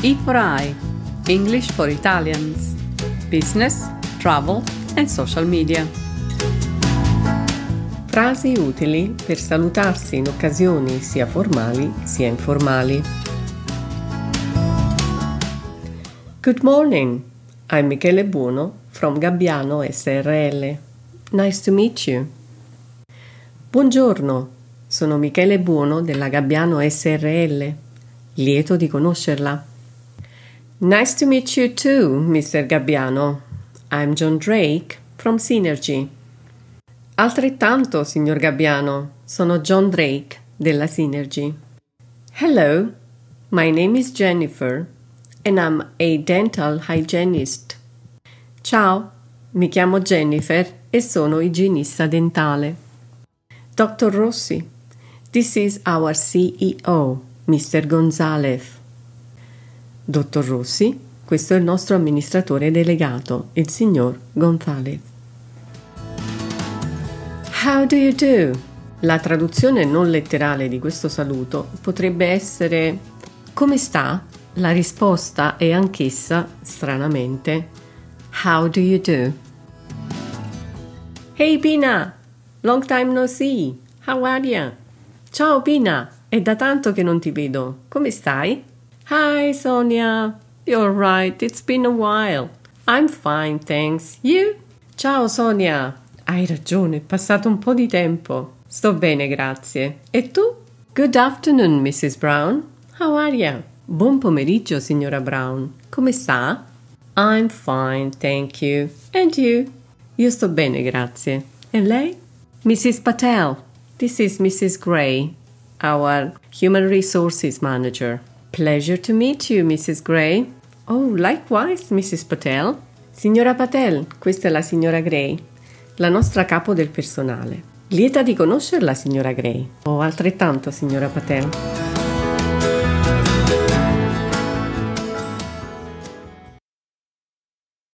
E for I, English for Italians, Business, Travel and Social Media. Frasi utili per salutarsi in occasioni sia formali sia informali. Good morning, I'm Michele Buono from Gabbiano SRL. Nice to meet you. Buongiorno, sono Michele Buono della Gabbiano SRL. Lieto di conoscerla. Nice to meet you too, Mr. Gabbiano. I'm John Drake from Synergy. Altrettanto, signor Gabbiano, sono John Drake della Synergy. Hello, my name is Jennifer and I'm a dental hygienist. Ciao, mi chiamo Jennifer e sono igienista dentale. Dr. Rossi, this is our CEO, Mr. Gonzalez. Dottor Rossi, questo è il nostro amministratore delegato, il signor Gonzalez. How do you do? La traduzione non letterale di questo saluto potrebbe essere come sta? La risposta è anch'essa, stranamente, How do you do? Hey Pina! Long time no see! How are you? Ciao Pina! È da tanto che non ti vedo. Come stai? Hi Sonia! You're right, it's been a while. I'm fine, thanks. You? Ciao Sonia! Hai ragione, è passato un po' di tempo. Sto bene, grazie. E tu? Good afternoon, Mrs. Brown. How are you? Buon pomeriggio, signora Brown. Come sta? I'm fine, thank you. And you? Io sto bene, grazie. E lei? Mrs. Patel. This is Mrs. Gray, our Human Resources Manager. Pleasure to meet you, Mrs. Gray. Oh, likewise, Mrs. Patel. Signora Patel, questa è la signora Gray, la nostra capo del personale. Lieta di conoscerla, signora Gray. Oh, altrettanto, signora Patel.